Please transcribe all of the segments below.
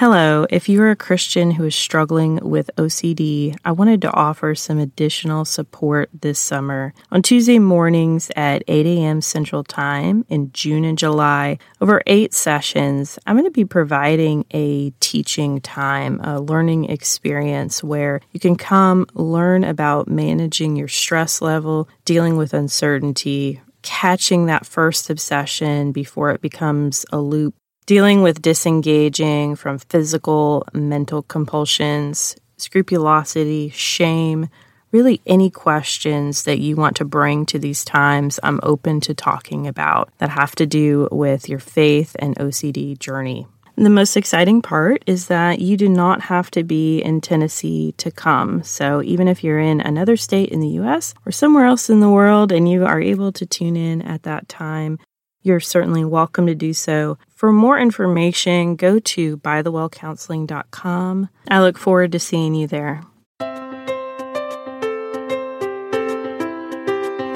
Hello, if you're a Christian who is struggling with OCD, I wanted to offer some additional support this summer. On Tuesday mornings at 8 a.m. Central Time in June and July, over eight sessions, I'm going to be providing a teaching time, a learning experience where you can come learn about managing your stress level, dealing with uncertainty, catching that first obsession before it becomes a loop dealing with disengaging from physical, mental compulsions, scrupulosity, shame, really any questions that you want to bring to these times, I'm open to talking about that have to do with your faith and OCD journey. The most exciting part is that you do not have to be in Tennessee to come. So, even if you're in another state in the US or somewhere else in the world and you are able to tune in at that time, you're certainly welcome to do so. For more information, go to bythewellcounseling.com. I look forward to seeing you there.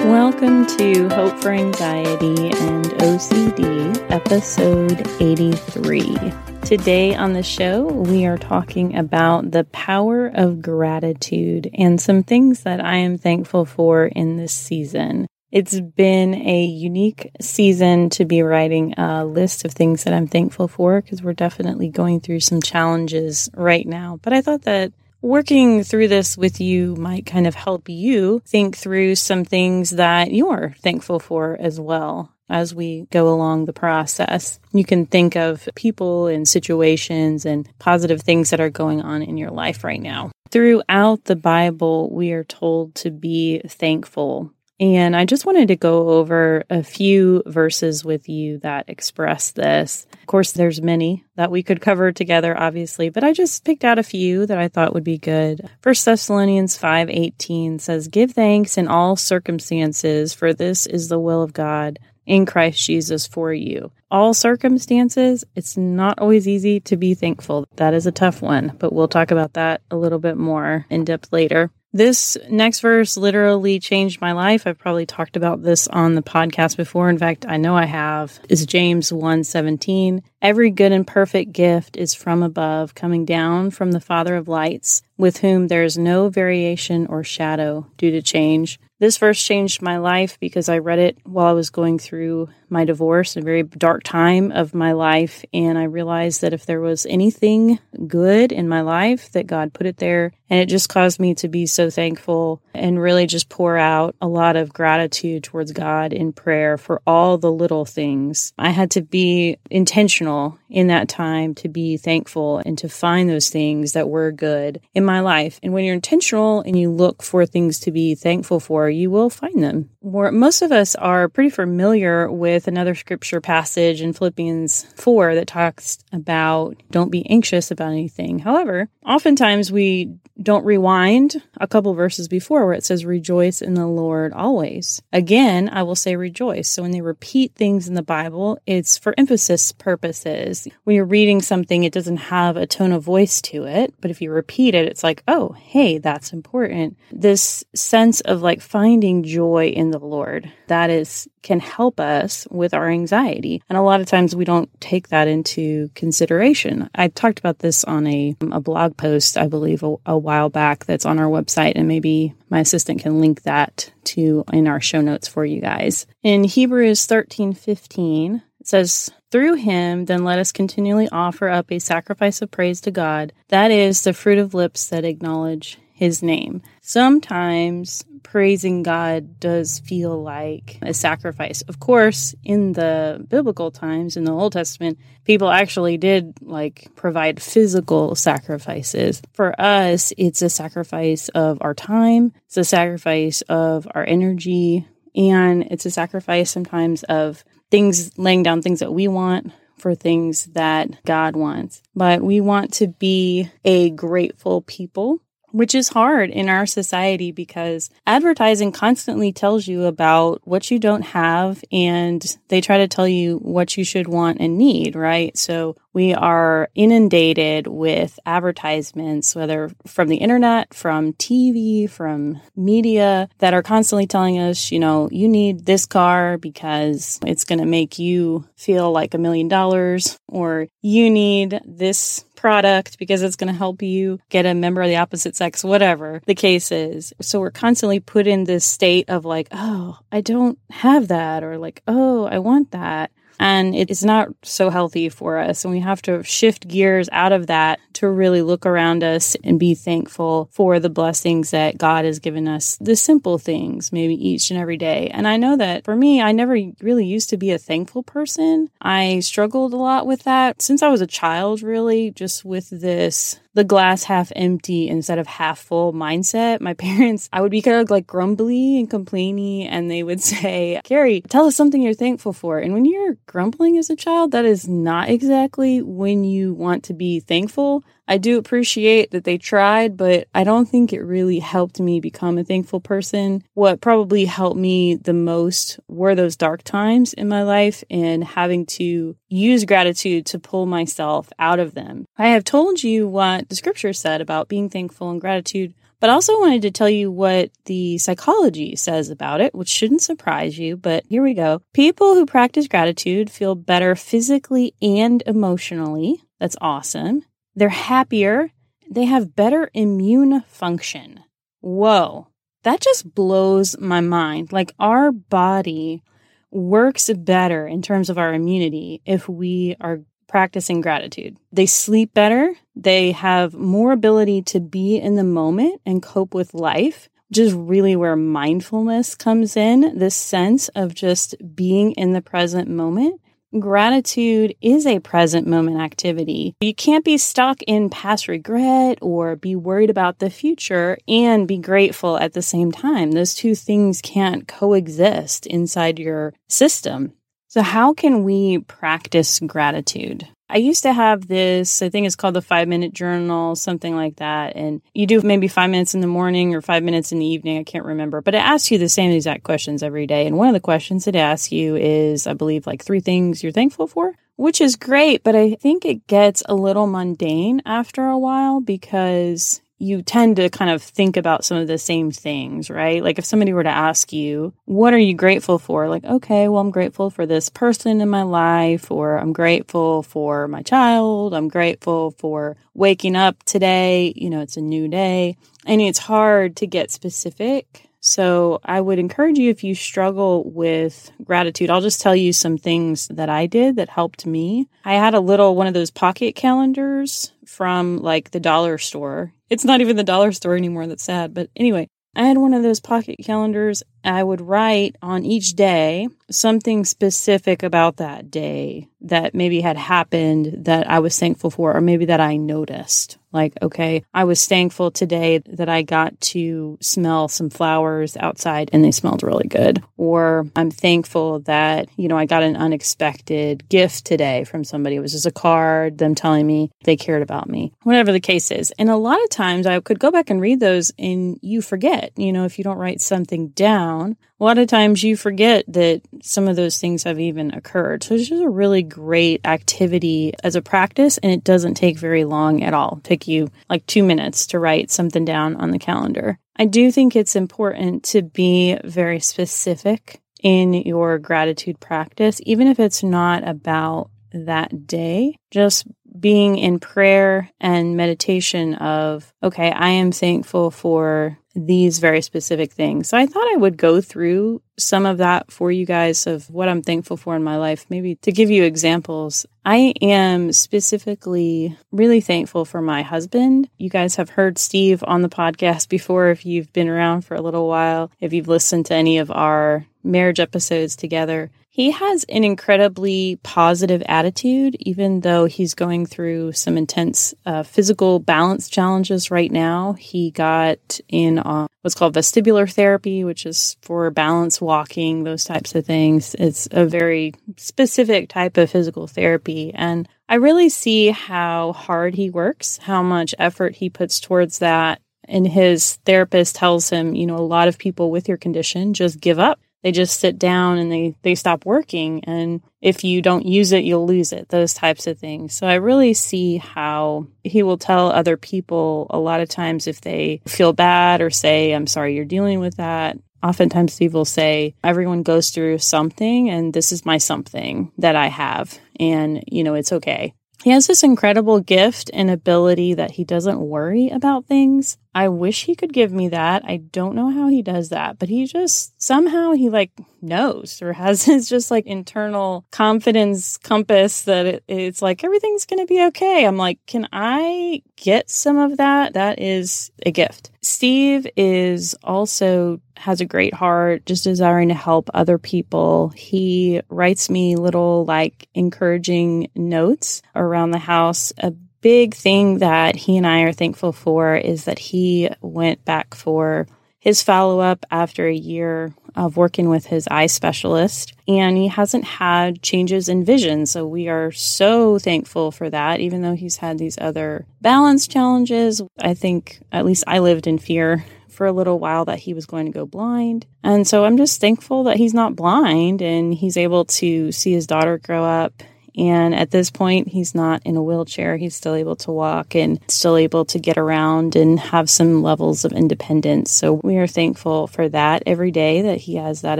Welcome to Hope for Anxiety and OCD, episode 83. Today on the show, we are talking about the power of gratitude and some things that I am thankful for in this season. It's been a unique season to be writing a list of things that I'm thankful for because we're definitely going through some challenges right now. But I thought that working through this with you might kind of help you think through some things that you're thankful for as well as we go along the process. You can think of people and situations and positive things that are going on in your life right now. Throughout the Bible, we are told to be thankful and I just wanted to go over a few verses with you that express this. Of course, there's many that we could cover together, obviously, but I just picked out a few that I thought would be good. First Thessalonians 5:18 says, "Give thanks in all circumstances, for this is the will of God in Christ Jesus for you." All circumstances, it's not always easy to be thankful. That is a tough one, but we'll talk about that a little bit more in depth later. This next verse literally changed my life. I've probably talked about this on the podcast before. In fact, I know I have. Is James 1:17. Every good and perfect gift is from above, coming down from the Father of lights, with whom there is no variation or shadow due to change. This verse changed my life because I read it while I was going through my divorce, a very dark time of my life. And I realized that if there was anything good in my life, that God put it there. And it just caused me to be so thankful and really just pour out a lot of gratitude towards God in prayer for all the little things. I had to be intentional in that time to be thankful and to find those things that were good in my life. And when you're intentional and you look for things to be thankful for, you will find them. most of us are pretty familiar with another scripture passage in Philippians 4 that talks about don't be anxious about anything. However, oftentimes we don't rewind a couple verses before where it says rejoice in the Lord always. Again, I will say rejoice. So when they repeat things in the Bible, it's for emphasis purposes. When you're reading something, it doesn't have a tone of voice to it, but if you repeat it, it's like, oh, hey, that's important. This sense of like finding joy in the Lord that is can help us with our anxiety. And a lot of times we don't take that into consideration. I talked about this on a, a blog post, I believe, a, a while back that's on our website, and maybe my assistant can link that to in our show notes for you guys. In Hebrews 13 15, it says, Through him, then let us continually offer up a sacrifice of praise to God. That is the fruit of lips that acknowledge his name. Sometimes praising God does feel like a sacrifice. Of course, in the biblical times, in the Old Testament, people actually did like provide physical sacrifices. For us, it's a sacrifice of our time, it's a sacrifice of our energy, and it's a sacrifice sometimes of things, laying down things that we want for things that God wants. But we want to be a grateful people which is hard in our society because advertising constantly tells you about what you don't have and they try to tell you what you should want and need, right? So We are inundated with advertisements, whether from the internet, from TV, from media, that are constantly telling us, you know, you need this car because it's going to make you feel like a million dollars, or you need this product because it's going to help you get a member of the opposite sex, whatever the case is. So we're constantly put in this state of like, oh, I don't have that, or like, oh, I want that. And it is not so healthy for us. And we have to shift gears out of that to really look around us and be thankful for the blessings that God has given us, the simple things, maybe each and every day. And I know that for me, I never really used to be a thankful person. I struggled a lot with that since I was a child, really, just with this the glass half empty instead of half full mindset. My parents, I would be kind of like grumbly and complainy, and they would say, Carrie, tell us something you're thankful for. And when you're grumbling as a child, that is not exactly when you want to be thankful. I do appreciate that they tried, but I don't think it really helped me become a thankful person. What probably helped me the most were those dark times in my life and having to use gratitude to pull myself out of them. I have told you what the scripture said about being thankful and gratitude, but also wanted to tell you what the psychology says about it, which shouldn't surprise you, but here we go. People who practice gratitude feel better physically and emotionally. That's awesome. They're happier. They have better immune function. Whoa. That just blows my mind. Like our body works better in terms of our immunity if we are practicing gratitude. They sleep better. They have more ability to be in the moment and cope with life, which is really where mindfulness comes in this sense of just being in the present moment gratitude is a present moment activity. You can't be stuck in past regret or be worried about the future and be grateful at the same time. Those two things can't coexist inside your system. So, how can we practice gratitude? I used to have this, I think it's called the five minute journal, something like that. And you do maybe five minutes in the morning or five minutes in the evening. I can't remember, but it asks you the same exact questions every day. And one of the questions it asks you is, I believe, like three things you're thankful for, which is great. But I think it gets a little mundane after a while because you tend to kind of think about some of the same things, right? Like if somebody were to ask you, what are you grateful for? Like, okay, well, I'm grateful for this person in my life, or I'm grateful for my child. I'm grateful for waking up today. You know, it's a new day. And it's hard to get specific. So I would encourage you if you struggle with gratitude, I'll just tell you some things that I did that helped me. I had a little one of those pocket calendars from like the dollar store. It's not even the dollar store anymore. That's sad. But anyway, I had one of those pocket calendars. I would write on each day something specific about that day that maybe had happened that I was thankful for, or maybe that I noticed. Like, okay, I was thankful today that I got to smell some flowers outside and they smelled really good. Or I'm thankful that, you know, I got an unexpected gift today from somebody. It was just a card, them telling me they cared about me, whatever the case is. And a lot of times I could go back and read those and you forget, you know, if you don't write something down, a lot of times you forget that some of those things have even occurred. So it's just a really great activity as a practice, and it doesn't take very long at all. take you like two minutes to write something down on the calendar. I do think it's important to be very specific in your gratitude practice, even if it's not about that day. Just being in prayer and meditation of, okay, I am thankful for these very specific things. So I thought I would go through some of that for you guys of what I'm thankful for in my life, maybe to give you examples. I am specifically really thankful for my husband. You guys have heard Steve on the podcast before if you've been around for a little while, if you've listened to any of our marriage episodes together. He has an incredibly positive attitude, even though he's going through some intense uh, physical balance challenges right now. He got in uh, what's called vestibular therapy, which is for balance walking, those types of things. It's a very specific type of physical therapy. And I really see how hard he works, how much effort he puts towards that. And his therapist tells him, you know, a lot of people with your condition just give up they just sit down and they they stop working and if you don't use it you'll lose it those types of things so i really see how he will tell other people a lot of times if they feel bad or say i'm sorry you're dealing with that oftentimes Steve will say, everyone goes through something and this is my something that I have. And, you know, it's okay. He has this incredible gift and ability that he doesn't worry about things. I wish he could give me that. I don't know how he does that, but he just somehow he like knows or has his just like internal confidence compass that it, it's like everything's going to be okay. I'm like, can I get some of that? That is a gift. Steve is also has a great heart, just desiring to help other people. He writes me little like encouraging notes around the house uh, big thing that he and I are thankful for is that he went back for his follow up after a year of working with his eye specialist, and he hasn't had changes in vision. So we are so thankful for that, even though he's had these other balance challenges. I think at least I lived in fear for a little while that he was going to go blind. And so I'm just thankful that he's not blind and he's able to see his daughter grow up and at this point, he's not in a wheelchair. He's still able to walk and still able to get around and have some levels of independence. So we are thankful for that every day that he has that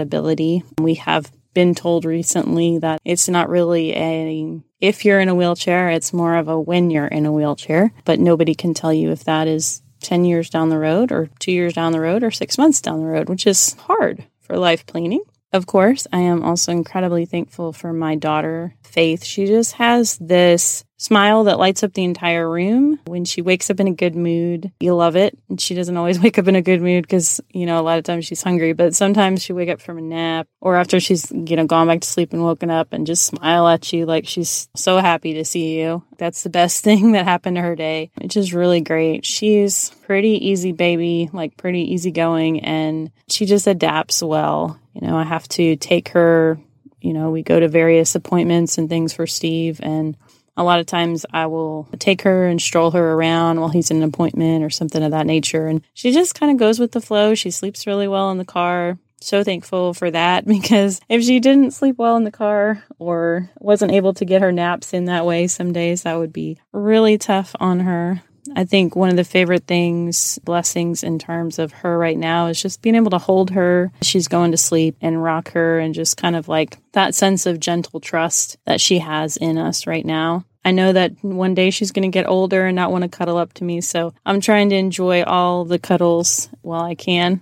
ability. We have been told recently that it's not really a if you're in a wheelchair, it's more of a when you're in a wheelchair, but nobody can tell you if that is 10 years down the road or two years down the road or six months down the road, which is hard for life planning. Of course, I am also incredibly thankful for my daughter, Faith. She just has this smile that lights up the entire room. When she wakes up in a good mood, you love it. And she doesn't always wake up in a good mood because, you know, a lot of times she's hungry, but sometimes she wake up from a nap or after she's, you know, gone back to sleep and woken up and just smile at you like she's so happy to see you. That's the best thing that happened to her day, which is really great. She's pretty easy baby, like pretty easygoing and she just adapts well. You know, I have to take her you know, we go to various appointments and things for Steve, and a lot of times I will take her and stroll her around while he's in an appointment or something of that nature. And she just kind of goes with the flow. She sleeps really well in the car. So thankful for that because if she didn't sleep well in the car or wasn't able to get her naps in that way, some days that would be really tough on her. I think one of the favorite things, blessings in terms of her right now is just being able to hold her. She's going to sleep and rock her and just kind of like that sense of gentle trust that she has in us right now. I know that one day she's going to get older and not want to cuddle up to me. So I'm trying to enjoy all the cuddles while I can.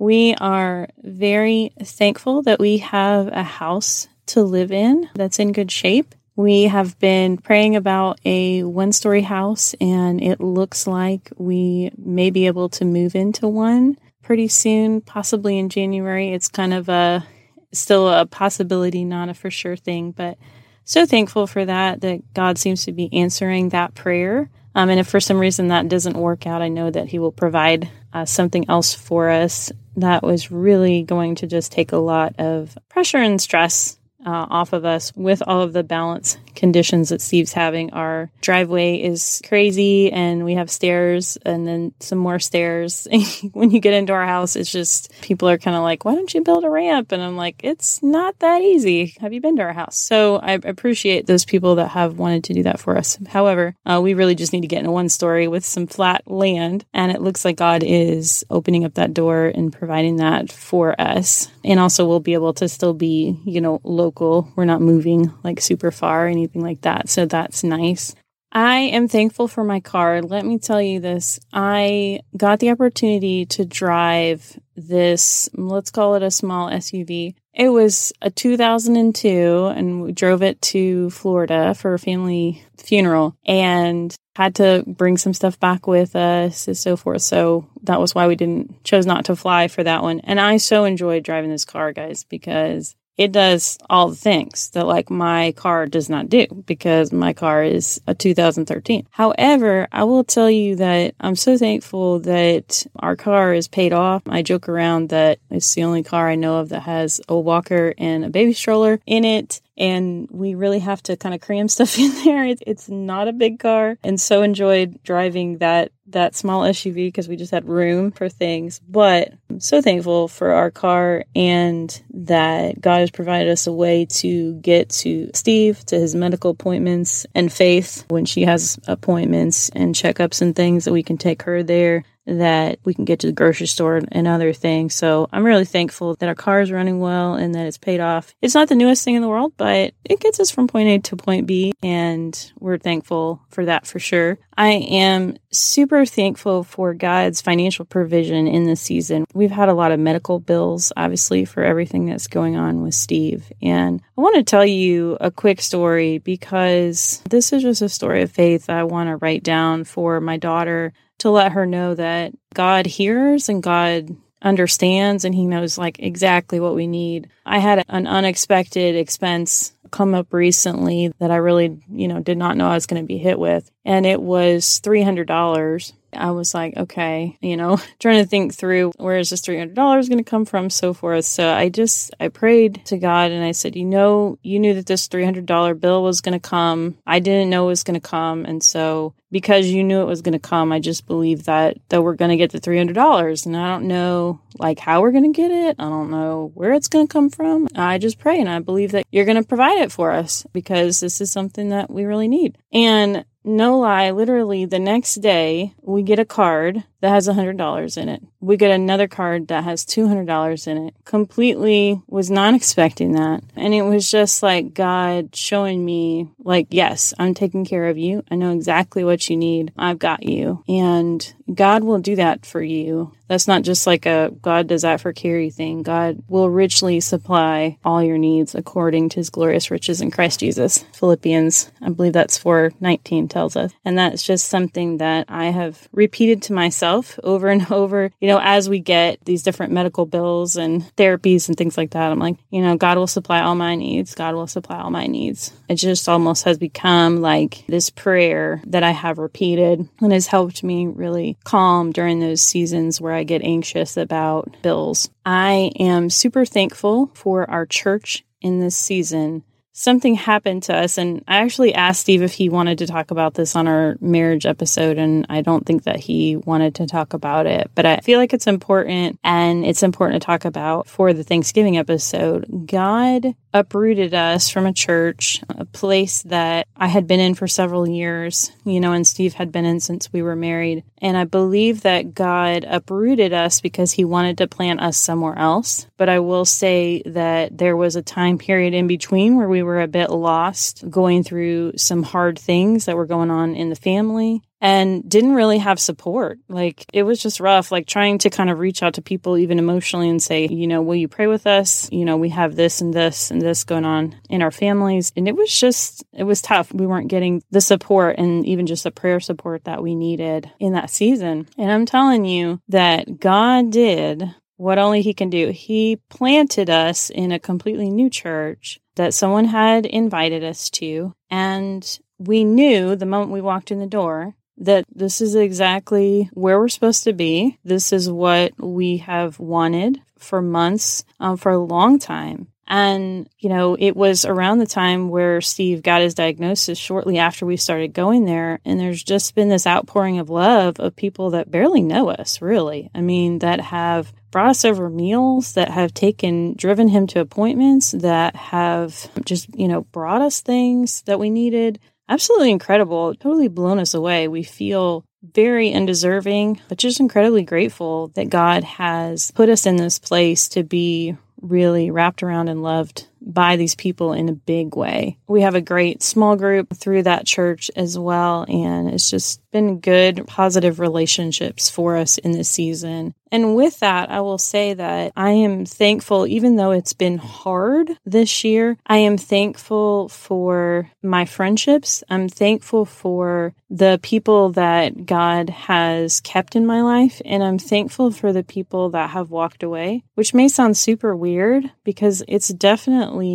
We are very thankful that we have a house to live in that's in good shape. We have been praying about a one story house, and it looks like we may be able to move into one pretty soon, possibly in January. It's kind of a still a possibility, not a for sure thing, but so thankful for that, that God seems to be answering that prayer. Um, and if for some reason that doesn't work out, I know that He will provide uh, something else for us that was really going to just take a lot of pressure and stress uh, off of us with all of the balance conditions that Steve's having. Our driveway is crazy and we have stairs and then some more stairs. when you get into our house, it's just people are kind of like, why don't you build a ramp? And I'm like, it's not that easy. Have you been to our house? So I appreciate those people that have wanted to do that for us. However, uh, we really just need to get in a one story with some flat land. And it looks like God is opening up that door and providing that for us. And also, we'll be able to still be, you know, local. We're not moving like super far. And anything like that. So that's nice. I am thankful for my car. Let me tell you this. I got the opportunity to drive this, let's call it a small SUV. It was a 2002 and we drove it to Florida for a family funeral and had to bring some stuff back with us and so forth. So that was why we didn't chose not to fly for that one. And I so enjoyed driving this car, guys, because it does all the things that like my car does not do because my car is a 2013. However, I will tell you that I'm so thankful that our car is paid off. I joke around that it's the only car I know of that has a walker and a baby stroller in it and we really have to kind of cram stuff in there. it's not a big car, and so enjoyed driving that that small SUV because we just had room for things. But I'm so thankful for our car and that God has provided us a way to get to Steve, to his medical appointments, and Faith when she has appointments and checkups and things that we can take her there that we can get to the grocery store and other things. So I'm really thankful that our car is running well and that it's paid off. It's not the newest thing in the world, but it gets us from point A to point B, and we're thankful for that for sure. I am super thankful for God's financial provision in this season. We've had a lot of medical bills, obviously, for everything that's going on with Steve. And I want to tell you a quick story because this is just a story of faith I want to write down for my daughter to let her know that God hears and God understands and he knows like exactly what we need. I had an unexpected expense come up recently that I really, you know, did not know I was going to be hit with and it was $300 I was like, okay, you know, trying to think through where is this $300 going to come from, so forth. So I just, I prayed to God and I said, you know, you knew that this $300 bill was going to come. I didn't know it was going to come. And so because you knew it was going to come, I just believe that, that we're going to get the $300. And I don't know like how we're going to get it. I don't know where it's going to come from. I just pray and I believe that you're going to provide it for us because this is something that we really need. And no lie, literally the next day we get a card that has $100 in it. We get another card that has $200 in it. Completely was not expecting that. And it was just like God showing me, like, yes, I'm taking care of you. I know exactly what you need. I've got you. And God will do that for you. That's not just like a God does that for Carrie thing. God will richly supply all your needs according to his glorious riches in Christ Jesus. Philippians, I believe that's 419 tells us. And that's just something that I have repeated to myself over and over, you know, as we get these different medical bills and therapies and things like that. I'm like, you know, God will supply all my needs. God will supply all my needs. It just almost has become like this prayer that I have repeated and has helped me really calm during those seasons where I get anxious about bills. I am super thankful for our church in this season something happened to us and i actually asked steve if he wanted to talk about this on our marriage episode and i don't think that he wanted to talk about it. But i feel like it's important and it's important to talk about for the thanksgiving episode. God uprooted us from a church place that i had been in for several years you know and steve had been in since we were married. And i believe that god uprooted us because he wanted to plant us somewhere else. But i will say that there was a time period in between where we were a bit lost, going through some hard things that were going on in the family and didn't really have support. Like it was just rough, like trying to kind of reach out to people, even emotionally, and say, you know, will you pray with us? You know, we have this and this and this going on in our families. And it was just, it was tough. We weren't getting the support and even just the prayer support that we needed in that season. And I'm telling you that God did what only He can do. He planted us in a completely new church that someone had invited us to. And we knew the moment we walked in the door that this is exactly where we're supposed to be. This is what we have wanted for months, um, for a long time. And, you know, it was around the time where Steve got his diagnosis shortly after we started going there. And there's just been this outpouring of love of people that barely know us, really. I mean, that have brought us over meals, that have taken, driven him to appointments, that have just, you know, brought us things that we needed. Absolutely incredible. Totally blown us away. We feel very undeserving, but just incredibly grateful that God has put us in this place to be really wrapped around and loved by these people in a big way. We have a great small group through that church as well, and it's just been good, positive relationships for us in this season. And with that, I will say that I am thankful, even though it's been hard this year, I am thankful for my friendships. I'm thankful for the people that God has kept in my life. And I'm thankful for the people that have walked away, which may sound super weird because it's definitely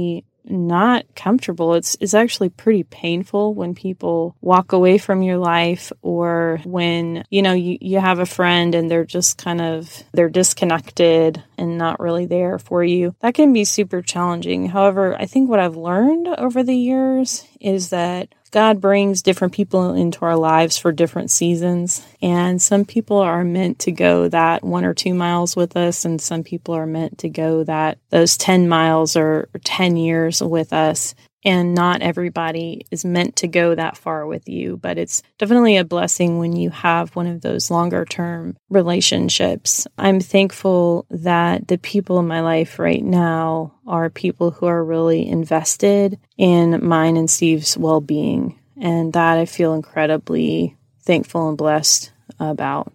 not comfortable. It's it's actually pretty painful when people walk away from your life or when, you know, you, you have a friend and they're just kind of they're disconnected and not really there for you, that can be super challenging. However, I think what I've learned over the years is that God brings different people into our lives for different seasons. And some people are meant to go that one or two miles with us, and some people are meant to go that those 10 miles or 10 years with us and not everybody is meant to go that far with you, but it's definitely a blessing when you have one of those longer term relationships. I'm thankful that the people in my life right now are people who are really invested in mine and Steve's well being, and that I feel incredibly thankful and blessed about.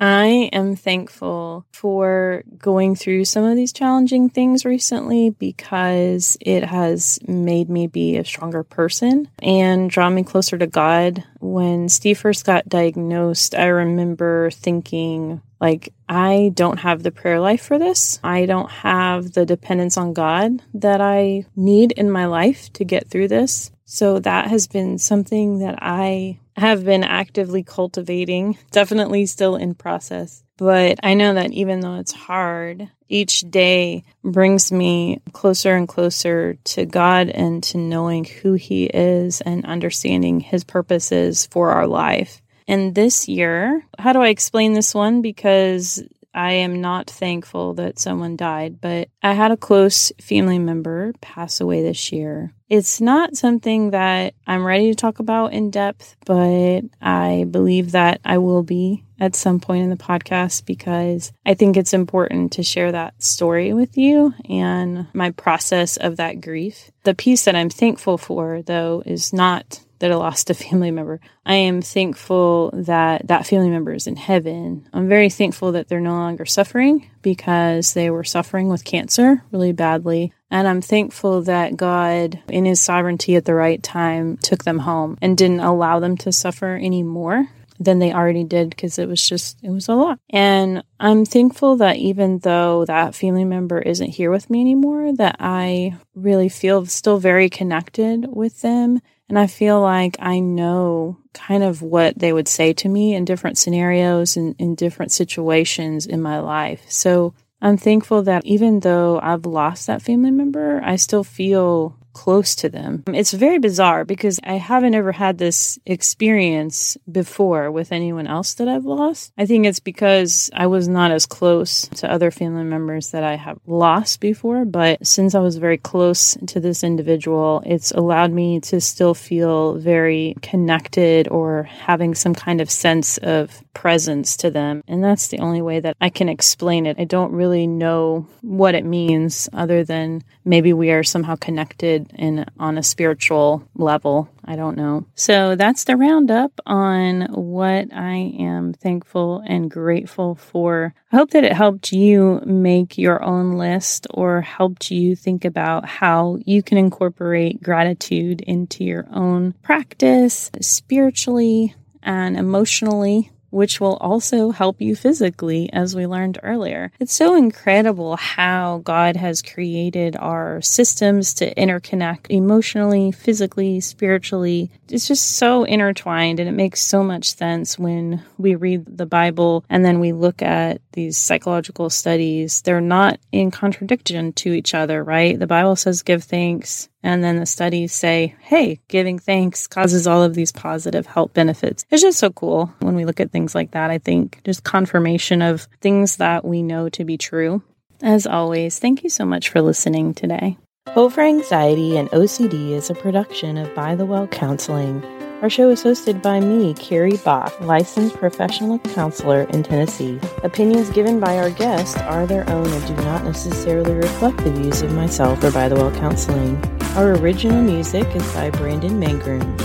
I am thankful for going through some of these challenging things recently because it has made me be a stronger person and draw me closer to God. When Steve first got diagnosed, I remember thinking, like, I don't have the prayer life for this. I don't have the dependence on God that I need in my life to get through this. So that has been something that I have been actively cultivating, definitely still in process. But I know that even though it's hard, each day brings me closer and closer to God and to knowing who He is and understanding His purposes for our life. And this year, how do I explain this one? Because I am not thankful that someone died, but I had a close family member pass away this year. It's not something that I'm ready to talk about in depth, but I believe that I will be at some point in the podcast because I think it's important to share that story with you and my process of that grief. The piece that I'm thankful for, though, is not that I lost a family member. I am thankful that that family member is in heaven. I'm very thankful that they're no longer suffering because they were suffering with cancer really badly. And I'm thankful that God, in His sovereignty at the right time, took them home and didn't allow them to suffer anymore than they already did because it was just, it was a lot. And I'm thankful that even though that family member isn't here with me anymore, that I really feel still very connected with them and I feel like I know kind of what they would say to me in different scenarios and in different situations in my life. So I'm thankful that even though I've lost that family member, I still feel close to them. It's very bizarre because I haven't ever had this experience before with anyone else that I've lost. I think it's because I was not as close to other family members that I have lost before, but since I was very close to this individual, it's allowed me to still feel very connected or having some kind of sense of presence to them. And that's the only way that I can explain it. I don't really know what it means other than maybe we are somehow connected in on a spiritual level. I don't know. So that's the roundup on what I am thankful and grateful for. I hope that it helped you make your own list or helped you think about how you can incorporate gratitude into your own practice spiritually and emotionally which will also help you physically, as we learned earlier. It's so incredible how God has created our systems to interconnect emotionally, physically, spiritually. It's just so intertwined, and it makes so much sense when we read the Bible and then we look at these psychological studies. They're not in contradiction to each other, right? The Bible says give thanks and then the studies say, hey, giving thanks causes all of these positive health benefits. It's just so cool when we look at things like that. I think just confirmation of things that we know to be true. As always, thank you so much for listening today. For Anxiety and OCD is a production of By the Well Counseling. Our show is hosted by me, Carrie Bock, licensed professional counselor in Tennessee. Opinions given by our guests are their own and do not necessarily reflect the views of myself or By the Well Counseling. Our original music is by Brandon Mangroom.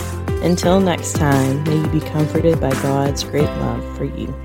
Until next time, may you be comforted by God's great love for you.